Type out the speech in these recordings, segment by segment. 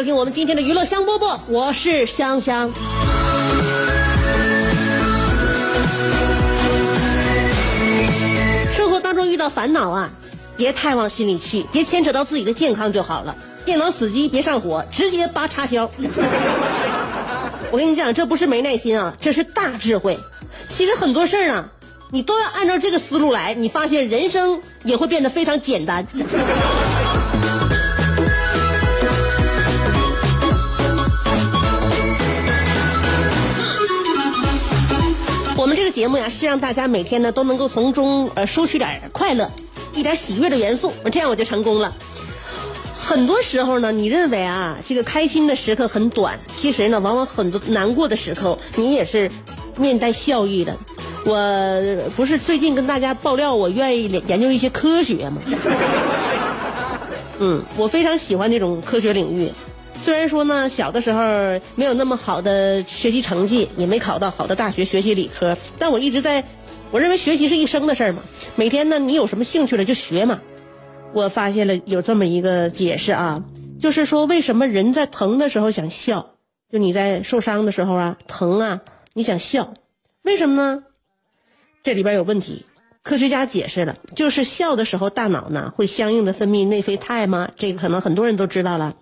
收听我们今天的娱乐香饽饽，我是香香。生活当中遇到烦恼啊，别太往心里去，别牵扯到自己的健康就好了。电脑死机别上火，直接拔插销。我跟你讲，这不是没耐心啊，这是大智慧。其实很多事儿呢，你都要按照这个思路来，你发现人生也会变得非常简单。节目呀，是让大家每天呢都能够从中呃收取点快乐，一点喜悦的元素，这样我就成功了。很多时候呢，你认为啊这个开心的时刻很短，其实呢，往往很多难过的时候，你也是面带笑意的。我不是最近跟大家爆料，我愿意研究一些科学吗？嗯，我非常喜欢这种科学领域。虽然说呢，小的时候没有那么好的学习成绩，也没考到好的大学学习理科，但我一直在，我认为学习是一生的事儿嘛。每天呢，你有什么兴趣了就学嘛。我发现了有这么一个解释啊，就是说为什么人在疼的时候想笑，就你在受伤的时候啊，疼啊，你想笑，为什么呢？这里边有问题。科学家解释了，就是笑的时候大脑呢会相应的分泌内啡肽吗？这个可能很多人都知道了。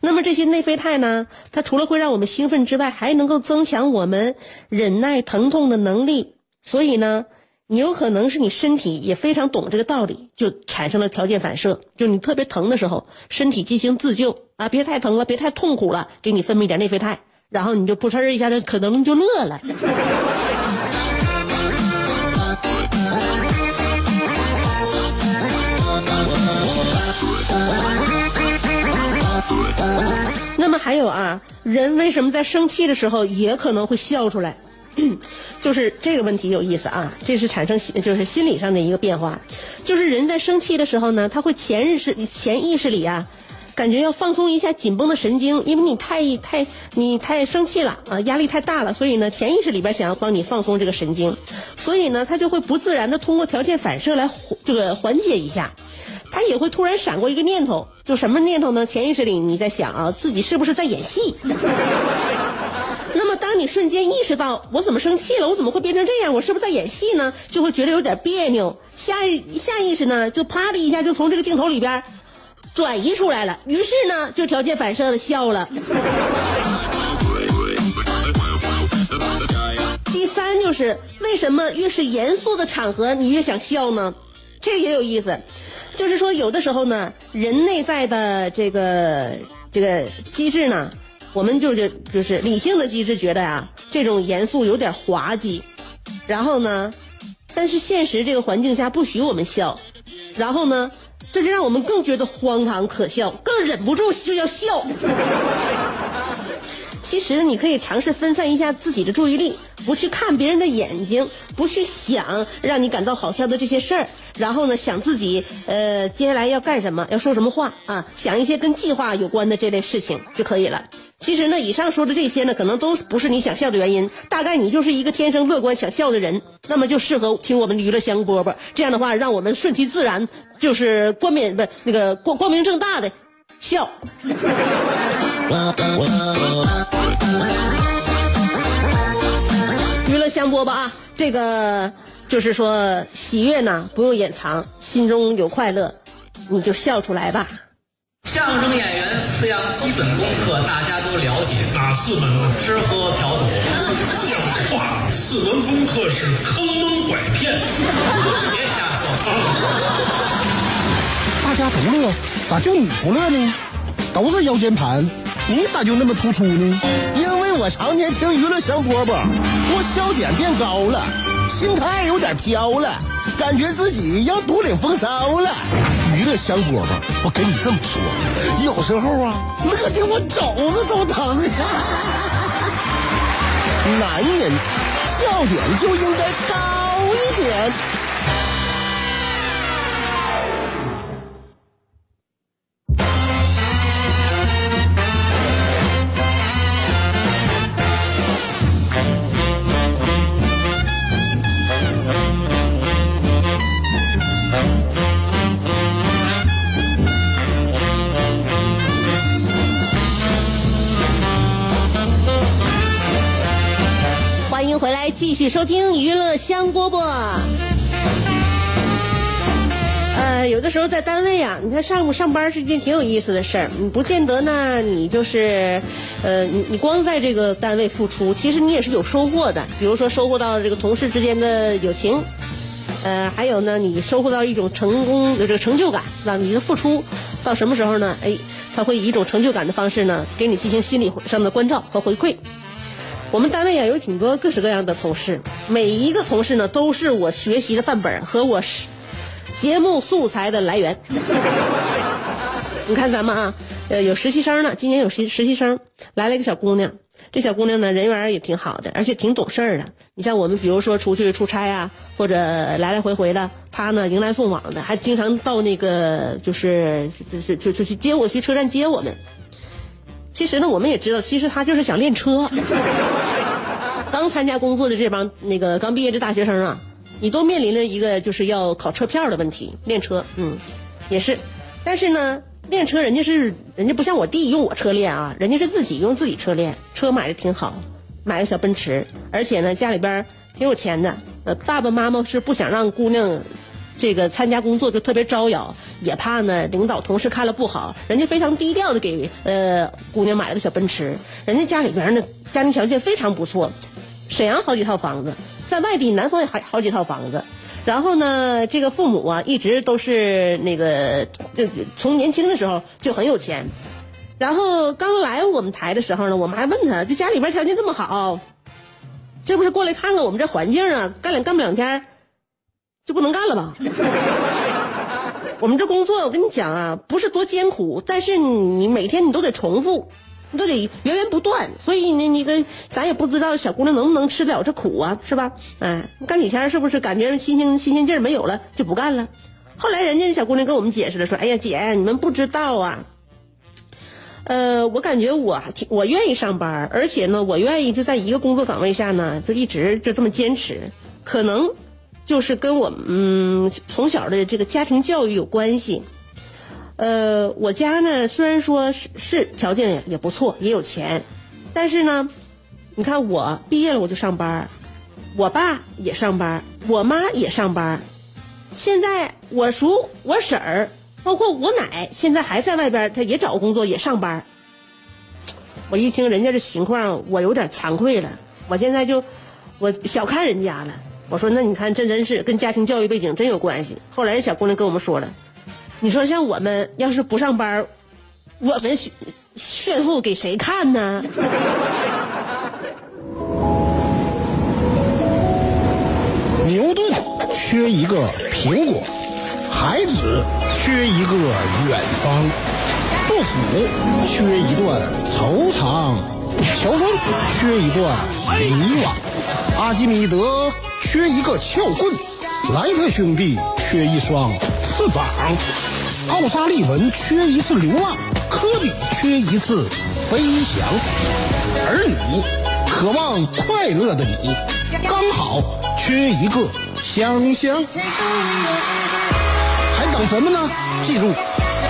那么这些内啡肽呢，它除了会让我们兴奋之外，还能够增强我们忍耐疼痛的能力。所以呢，你有可能是你身体也非常懂这个道理，就产生了条件反射。就你特别疼的时候，身体进行自救啊，别太疼了，别太痛苦了，给你分泌点内啡肽，然后你就扑哧一下，可能就乐了。还有啊，人为什么在生气的时候也可能会笑出来？就是这个问题有意思啊，这是产生就是心理上的一个变化，就是人在生气的时候呢，他会潜意识潜意识里啊，感觉要放松一下紧绷的神经，因为你太太你太生气了啊，压力太大了，所以呢，潜意识里边想要帮你放松这个神经，所以呢，他就会不自然的通过条件反射来这个缓解一下。他也会突然闪过一个念头，就什么念头呢？潜意识里你在想啊，自己是不是在演戏？那么当你瞬间意识到我怎么生气了，我怎么会变成这样？我是不是在演戏呢？就会觉得有点别扭。下下意识呢，就啪的一下就从这个镜头里边转移出来了，于是呢，就条件反射的笑了。第三就是为什么越是严肃的场合你越想笑呢？这个也有意思。就是说，有的时候呢，人内在的这个这个机制呢，我们就就就是理性的机制觉得呀，这种严肃有点滑稽，然后呢，但是现实这个环境下不许我们笑，然后呢，这就让我们更觉得荒唐可笑，更忍不住就要笑。其实你可以尝试分散一下自己的注意力，不去看别人的眼睛，不去想让你感到好笑的这些事儿，然后呢，想自己呃接下来要干什么，要说什么话啊，想一些跟计划有关的这类事情就可以了。其实呢，以上说的这些呢，可能都不是你想笑的原因，大概你就是一个天生乐观想笑的人，那么就适合听我们的娱乐香饽饽。这样的话，让我们顺其自然，就是光明不那个光光明正大的笑。香饽饽啊，这个就是说喜悦呢不用掩藏，心中有快乐，你就笑出来吧。相声演员四样基本功课大家都了解，哪四门呢？吃喝嫖赌。像话！四门功课是坑蒙拐骗。别瞎说。大家都乐，咋就你不乐呢？都是腰间盘，你咋就那么突出呢？我常年听娱乐香饽饽，我笑点变高了，心态有点飘了，感觉自己要独领风骚了。娱乐香饽饽，我跟你这么说，有时候啊，乐的我肘子都疼。男人笑点就应该高一点。继续收听娱乐香饽饽。呃，有的时候在单位啊，你看上午上班是一件挺有意思的事儿，你不见得呢，你就是，呃，你你光在这个单位付出，其实你也是有收获的。比如说收获到这个同事之间的友情，呃，还有呢，你收获到一种成功的这个成就感，是吧？你的付出到什么时候呢？哎，他会以一种成就感的方式呢，给你进行心理上的关照和回馈。我们单位啊有挺多各式各样的同事，每一个同事呢都是我学习的范本和我节目素材的来源。你看咱们啊，呃，有实习生呢，今年有实实习生来了一个小姑娘，这小姑娘呢人缘也挺好的，而且挺懂事儿的。你像我们比如说出去出差啊，或者来来回回的，她呢迎来送往的，还经常到那个就是就是就就去接我去车站接我们。其实呢，我们也知道，其实他就是想练车。刚参加工作的这帮那个刚毕业的大学生啊，你都面临着一个就是要考车票的问题，练车，嗯，也是。但是呢，练车人家是人家不像我弟用我车练啊，人家是自己用自己车练，车买的挺好，买个小奔驰，而且呢家里边挺有钱的，呃，爸爸妈妈是不想让姑娘。这个参加工作就特别招摇，也怕呢领导同事看了不好，人家非常低调的给呃姑娘买了个小奔驰，人家家里边呢家庭条件非常不错，沈阳好几套房子，在外地南方也还好几套房子，然后呢这个父母啊一直都是那个就从年轻的时候就很有钱，然后刚来我们台的时候呢，我们还问他，就家里边条件这么好，这不是过来看看我们这环境啊，干两干不两天。就不能干了吧？我们这工作，我跟你讲啊，不是多艰苦，但是你每天你都得重复，你都得源源不断，所以你，你个咱也不知道小姑娘能不能吃得了这苦啊，是吧？哎，干几天是不是感觉新鲜新鲜劲儿没有了，就不干了？后来人家小姑娘跟我们解释了，说：“哎呀，姐，你们不知道啊，呃，我感觉我挺我愿意上班，而且呢，我愿意就在一个工作岗位下呢，就一直就这么坚持，可能。”就是跟我嗯从小的这个家庭教育有关系，呃，我家呢虽然说是是条件也也不错，也有钱，但是呢，你看我毕业了我就上班，我爸也上班，我妈也上班，现在我叔我婶儿，包括我奶，现在还在外边，他也找工作也上班。我一听人家这情况，我有点惭愧了，我现在就我小看人家了。我说那你看这真是跟家庭教育背景真有关系。后来小姑娘跟我们说了，你说像我们要是不上班，我们炫富给谁看呢？牛顿缺一个苹果，孩子缺一个远方，杜甫缺一段惆怅，乔峰缺一段迷惘，阿基米德。缺一个撬棍，莱特兄弟缺一双翅膀，奥沙利文缺一次流浪，科比缺一次飞翔，而你，渴望快乐的你，刚好缺一个香香。还等什么呢？记住，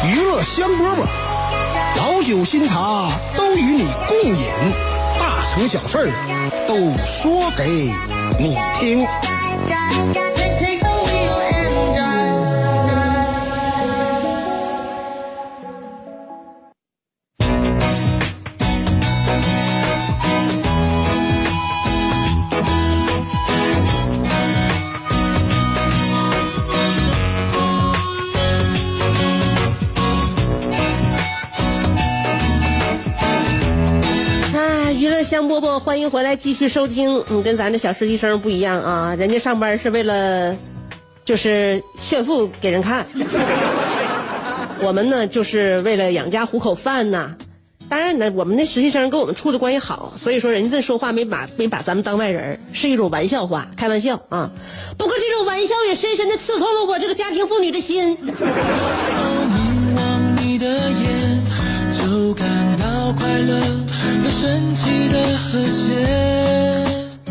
娱乐香饽饽，老酒新茶都与你共饮，大成小事都说给。你听。波波，欢迎回来继续收听。你跟咱这小实习生不一样啊，人家上班是为了就是炫富给人看，我们呢就是为了养家糊口饭呐。当然呢，我们那实习生跟我们处的关系好，所以说人家这说话没把没把咱们当外人，是一种玩笑话，开玩笑啊。不过这种玩笑也深深的刺痛了我这个家庭妇女的心。快乐神奇的和谐。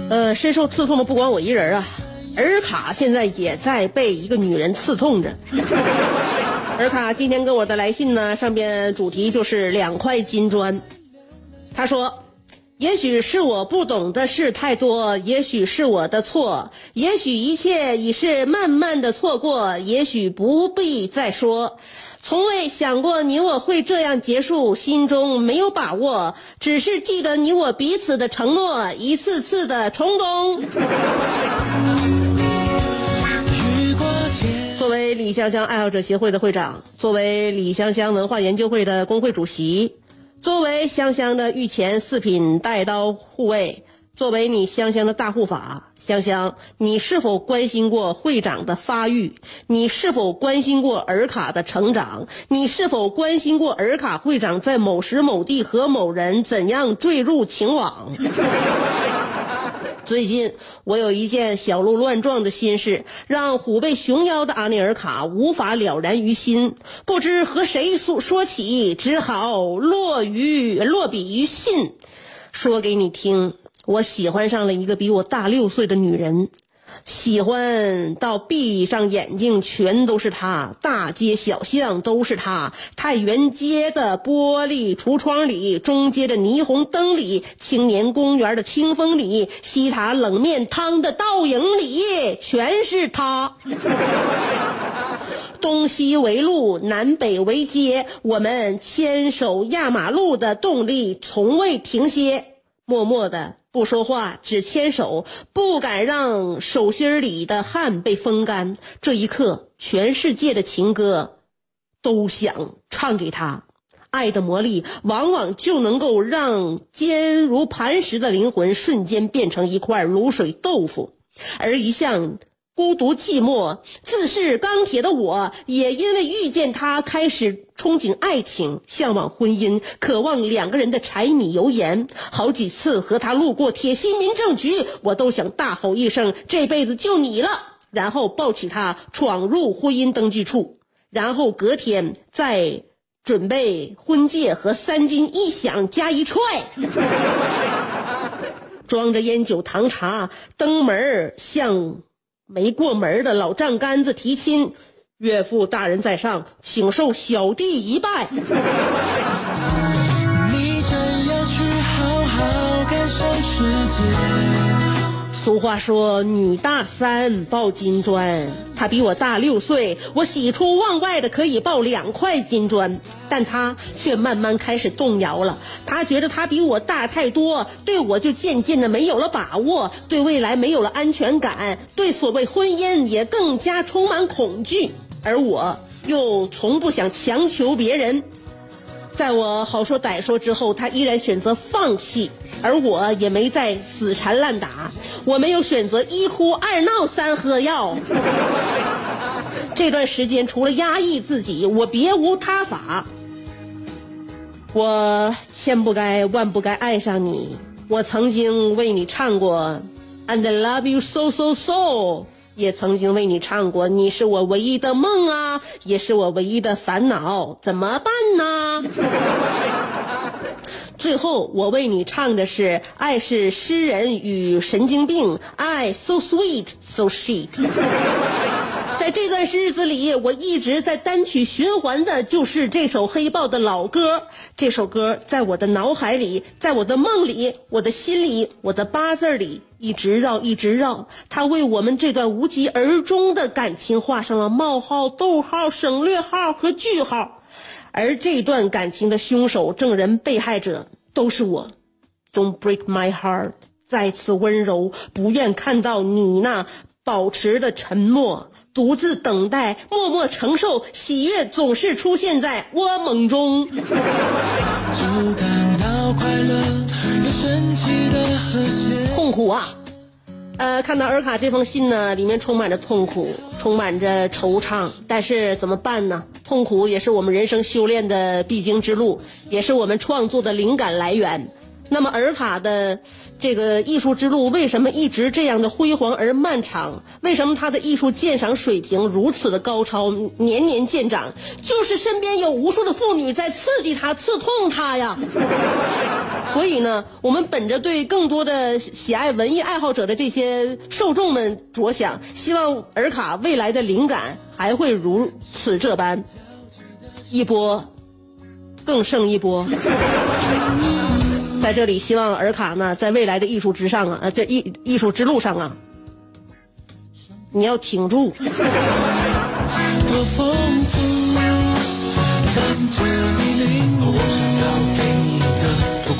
呃，深受刺痛的不光我一人啊，尔卡现在也在被一个女人刺痛着。尔卡今天给我的来信呢，上边主题就是两块金砖。他说：“也许是我不懂的事太多，也许是我的错，也许一切已是慢慢的错过，也许不必再说。从未想过你我会这样结束，心中没有把握，只是记得你我彼此的承诺，一次次的冲动。”，作为李香香爱好者协会的会长，作为李香香文化研究会的工会主席，作为香香的御前四品带刀护卫，作为你香香的大护法，香香，你是否关心过会长的发育？你是否关心过尔卡的成长？你是否关心过尔卡会长在某时某地和某人怎样坠入情网？最近我有一件小鹿乱撞的心事，让虎背熊腰的阿内尔卡无法了然于心，不知和谁诉说起，只好落于落笔于信，说给你听。我喜欢上了一个比我大六岁的女人，喜欢到闭上眼睛全都是她，大街小巷都是她，太原街的玻璃橱窗里，中街的霓虹灯里，青年公园的清风里，西塔冷面汤的倒影里，全是她。东西为路，南北为街，我们牵手压马路的动力从未停歇。默默的不说话，只牵手，不敢让手心里的汗被风干。这一刻，全世界的情歌都想唱给他。爱的魔力往往就能够让坚如磐石的灵魂瞬间变成一块卤水豆腐，而一向孤独寂寞、自视钢铁的我，也因为遇见他，开始憧憬爱情，向往婚姻，渴望两个人的柴米油盐。好几次和他路过铁西民政局，我都想大吼一声：“这辈子就你了！”然后抱起他闯入婚姻登记处，然后隔天再准备婚戒和三金一响加一踹。装着烟酒糖茶登门儿向没过门的老丈杆子提亲，岳父大人在上，请受小弟一拜。你真要去好好感受世界。俗话说，女大三抱金砖。她比我大六岁，我喜出望外的可以抱两块金砖，但她却慢慢开始动摇了。她觉得她比我大太多，对我就渐渐的没有了把握，对未来没有了安全感，对所谓婚姻也更加充满恐惧。而我又从不想强求别人。在我好说歹说之后，他依然选择放弃，而我也没再死缠烂打，我没有选择一哭二闹三喝药。这段时间除了压抑自己，我别无他法。我千不该万不该爱上你，我曾经为你唱过，And love you so so so。也曾经为你唱过，你是我唯一的梦啊，也是我唯一的烦恼，怎么办呢？最后，我为你唱的是《爱是诗人与神经病》，爱 so sweet so shit。在这段日子里，我一直在单曲循环的就是这首黑豹的老歌。这首歌在我的脑海里，在我的梦里，我的心里，我的八字里一直绕，一直绕。他为我们这段无疾而终的感情画上了冒号、逗号、省略号和句号。而这段感情的凶手、证人、被害者都是我。Don't break my heart，再次温柔，不愿看到你那保持的沉默。独自等待，默默承受，喜悦总是出现在我梦中。就感到快乐有神奇的和谐。痛苦啊！呃，看到尔卡这封信呢，里面充满着痛苦，充满着惆怅。但是怎么办呢？痛苦也是我们人生修炼的必经之路，也是我们创作的灵感来源。那么尔卡的这个艺术之路为什么一直这样的辉煌而漫长？为什么他的艺术鉴赏水平如此的高超，年年见长？就是身边有无数的妇女在刺激他、刺痛他呀。所以呢，我们本着对更多的喜爱文艺爱好者的这些受众们着想，希望尔卡未来的灵感还会如此这般，一波更胜一波。在这里，希望尔卡呢，在未来的艺术之上啊，呃，这艺艺术之路上啊，你要挺住。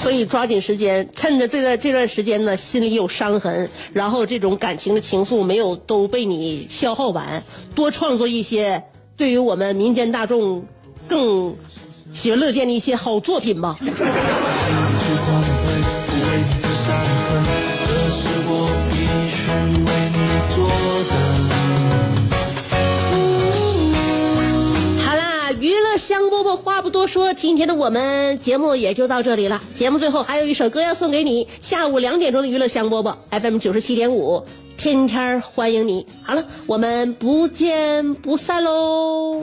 所以抓紧时间，趁着这段这段时间呢，心里有伤痕，然后这种感情的情愫没有都被你消耗完，多创作一些对于我们民间大众更喜闻乐见的一些好作品吧。香饽饽话不多说，今天的我们节目也就到这里了。节目最后还有一首歌要送给你，下午两点钟的娱乐香饽饽 FM 九十七点五，天天欢迎你。好了，我们不见不散喽。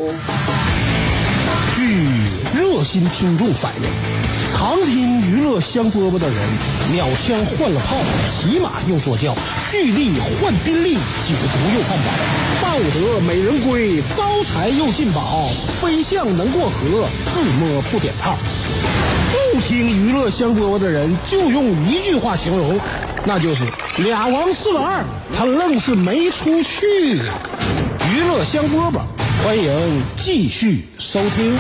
热心听众反映，常听娱乐香饽饽的人，鸟枪换了炮，骑马又坐轿，巨力换宾利，酒足又饭饱，抱得美人归，招财又进宝，飞象能过河，自摸不点炮。不听娱乐香饽饽的人，就用一句话形容，那就是俩王四个二，他愣是没出去。娱乐香饽饽，欢迎继续收听。